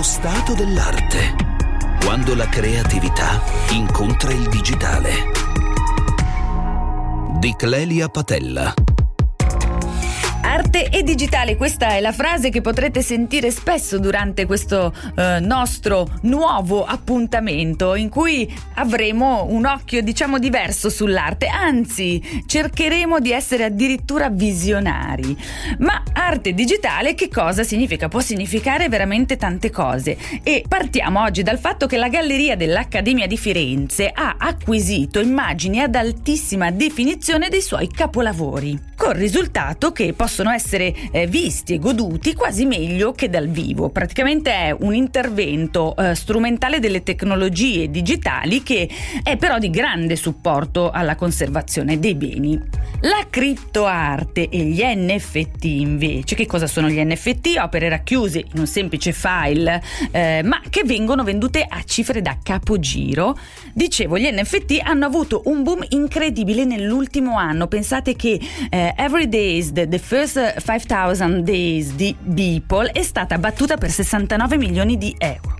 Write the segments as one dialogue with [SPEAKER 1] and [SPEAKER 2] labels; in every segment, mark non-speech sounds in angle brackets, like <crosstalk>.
[SPEAKER 1] Lo stato dell'arte. Quando la creatività incontra il digitale. Di Clelia Patella.
[SPEAKER 2] E digitale, questa è la frase che potrete sentire spesso durante questo eh, nostro nuovo appuntamento in cui avremo un occhio diciamo diverso sull'arte, anzi cercheremo di essere addirittura visionari. Ma arte digitale che cosa significa? Può significare veramente tante cose e partiamo oggi dal fatto che la galleria dell'Accademia di Firenze ha acquisito immagini ad altissima definizione dei suoi capolavori, col risultato che possono possono essere eh, visti e goduti quasi meglio che dal vivo. Praticamente è un intervento eh, strumentale delle tecnologie digitali che è però di grande supporto alla conservazione dei beni. La criptoarte e gli NFT invece, che cosa sono gli NFT? Opere racchiuse in un semplice file, eh, ma che vengono vendute a cifre da capogiro. Dicevo, gli NFT hanno avuto un boom incredibile nell'ultimo anno. Pensate che eh, Every Days, the, the First First 5000 Days di Beeple è stata battuta per 69 milioni di euro.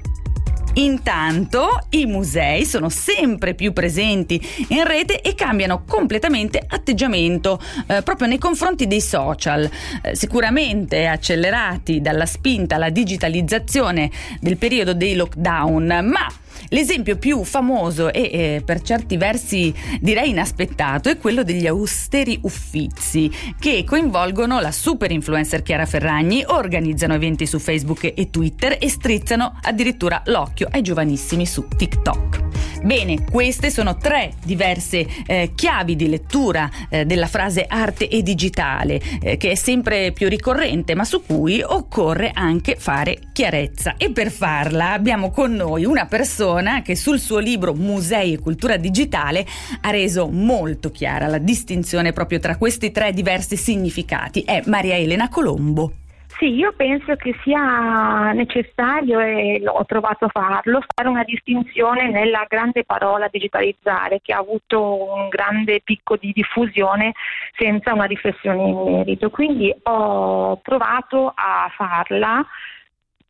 [SPEAKER 2] Intanto i musei sono sempre più presenti in rete e cambiano completamente atteggiamento eh, proprio nei confronti dei social, eh, sicuramente accelerati dalla spinta alla digitalizzazione del periodo dei lockdown, ma L'esempio più famoso e eh, per certi versi direi inaspettato è quello degli austeri uffizi che coinvolgono la super influencer Chiara Ferragni, organizzano eventi su Facebook e Twitter e strizzano addirittura l'occhio ai giovanissimi su TikTok. Bene, queste sono tre diverse eh, chiavi di lettura eh, della frase arte e digitale, eh, che è sempre più ricorrente, ma su cui occorre anche fare chiarezza. E per farla abbiamo con noi una persona che sul suo libro Musei e cultura digitale ha reso molto chiara la distinzione proprio tra questi tre diversi significati. È Maria Elena Colombo.
[SPEAKER 3] Sì, io penso che sia necessario, e ho trovato a farlo, fare una distinzione nella grande parola digitalizzare che ha avuto un grande picco di diffusione senza una riflessione in merito. Quindi ho provato a farla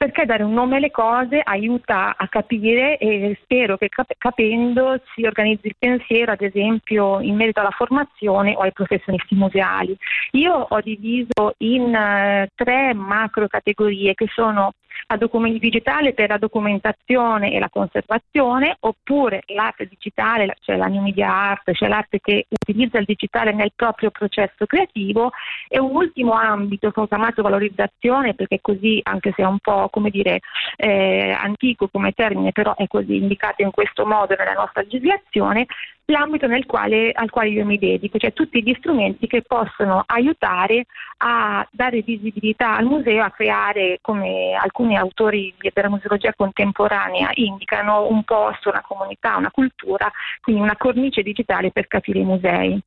[SPEAKER 3] perché dare un nome alle cose aiuta a capire e spero che cap- capendo si organizzi il pensiero, ad esempio, in merito alla formazione o ai professionisti museali. Io ho diviso in uh, tre macro categorie che sono a documenti digitale per la documentazione e la conservazione, oppure l'arte digitale, cioè la new media art, cioè l'arte che utilizza il digitale nel proprio processo creativo, e un ultimo ambito che ho chiamato valorizzazione, perché così, anche se è un po' come dire eh, antico come termine, però è così indicato in questo modo nella nostra legislazione, l'ambito quale, al quale io mi dedico, cioè tutti gli strumenti che possono aiutare a dare visibilità al museo, a creare, come alcuni autori della museologia contemporanea indicano, un posto, una comunità, una cultura, quindi una cornice digitale per capire i musei.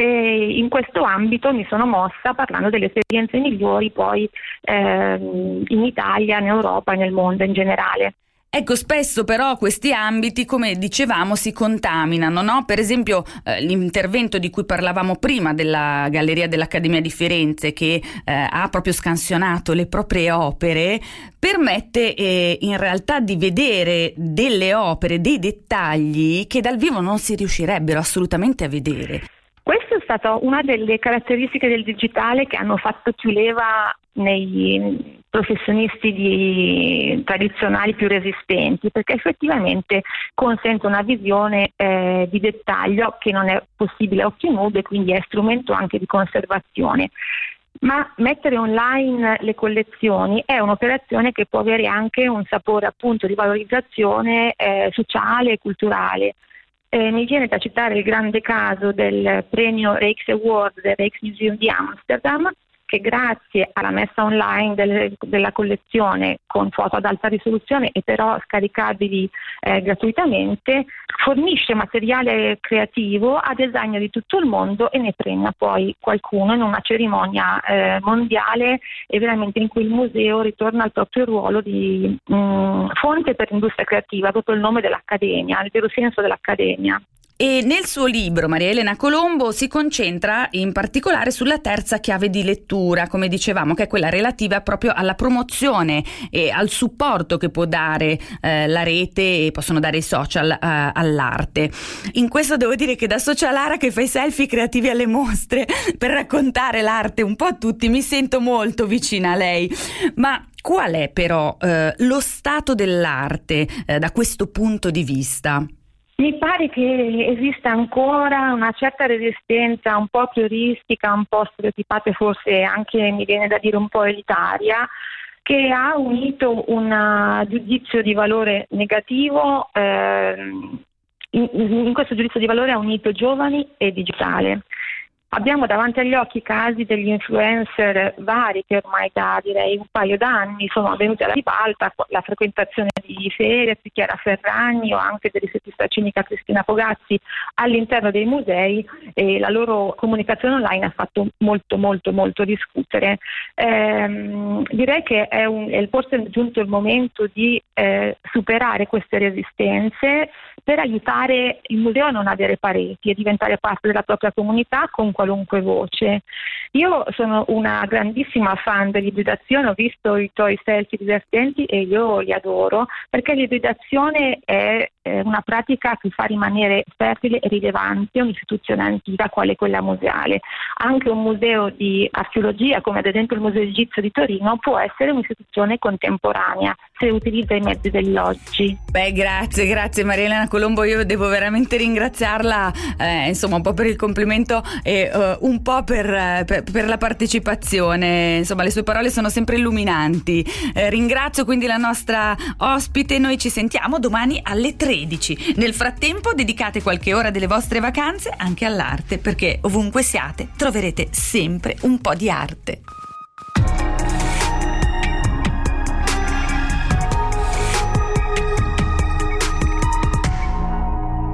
[SPEAKER 3] E in questo ambito mi sono mossa parlando delle esperienze migliori poi ehm, in Italia, in Europa e nel mondo in generale.
[SPEAKER 2] Ecco, spesso però questi ambiti, come dicevamo, si contaminano, no? Per esempio eh, l'intervento di cui parlavamo prima della Galleria dell'Accademia di Firenze che eh, ha proprio scansionato le proprie opere, permette eh, in realtà di vedere delle opere, dei dettagli che dal vivo non si riuscirebbero assolutamente a vedere.
[SPEAKER 3] Questa è stata una delle caratteristiche del digitale che hanno fatto più leva nei professionisti di, tradizionali più resistenti, perché effettivamente consente una visione eh, di dettaglio che non è possibile a occhio nudo e quindi è strumento anche di conservazione. Ma mettere online le collezioni è un'operazione che può avere anche un sapore appunto di valorizzazione eh, sociale e culturale. Eh, mi viene da citare il grande caso del premio Rijks Award del Rijksmuseum di Amsterdam, che grazie alla messa online del, della collezione con foto ad alta risoluzione e però scaricabili eh, gratuitamente, fornisce materiale creativo a designer di tutto il mondo e ne premia poi qualcuno in una cerimonia eh, mondiale e veramente in cui il museo ritorna al proprio ruolo di mh, mm, fonte per l'industria creativa, proprio il nome dell'Accademia, il vero senso dell'Accademia.
[SPEAKER 2] E nel suo libro Maria Elena Colombo si concentra in particolare sulla terza chiave di lettura, come dicevamo, che è quella relativa proprio alla promozione e al supporto che può dare eh, la rete e possono dare i social eh, all'arte. In questo devo dire che da socialara che fa i selfie creativi alle mostre <laughs> per raccontare l'arte un po' a tutti mi sento molto vicina a lei. Ma qual è però eh, lo stato dell'arte eh, da questo punto di vista?
[SPEAKER 3] Mi pare che esista ancora una certa resistenza un po' prioristica, un po' stereotipata e forse anche, mi viene da dire, un po' elitaria, che ha unito un giudizio di valore negativo, eh, in, in questo giudizio di valore ha unito giovani e digitale. Abbiamo davanti agli occhi casi degli influencer vari che ormai da direi un paio d'anni sono venuti alla ribalta, la frequentazione di Fedez, Chiara Ferragni o anche dell'istituta cinica Cristina Fogazzi all'interno dei musei e la loro comunicazione online ha fatto molto molto molto discutere. Ehm, direi che è, un, è forse giunto il momento di eh, superare queste resistenze per aiutare il museo a non avere pareti e diventare parte della propria comunità con qualunque voce. Io sono una grandissima fan dell'ibridazione, ho visto i tuoi selfie divertenti e io li adoro perché l'ibridazione è una pratica che fa rimanere fertile e rilevante un'istituzione antica quale quella museale. Anche un museo di archeologia, come ad esempio il Museo Egizio di Torino, può essere un'istituzione contemporanea se utilizza i mezzi dell'oggi.
[SPEAKER 2] Beh, grazie, grazie Marielena Colombo, io devo veramente ringraziarla eh, insomma un po' per il complimento e uh, un po' per, eh, per, per, la partecipazione, insomma le sue parole sono sempre illuminanti. Eh, ringrazio quindi la nostra ospite, noi ci sentiamo domani alle 13. Nel frattempo dedicate qualche ora delle vostre vacanze anche all'arte perché ovunque siate troverete sempre un po' di arte.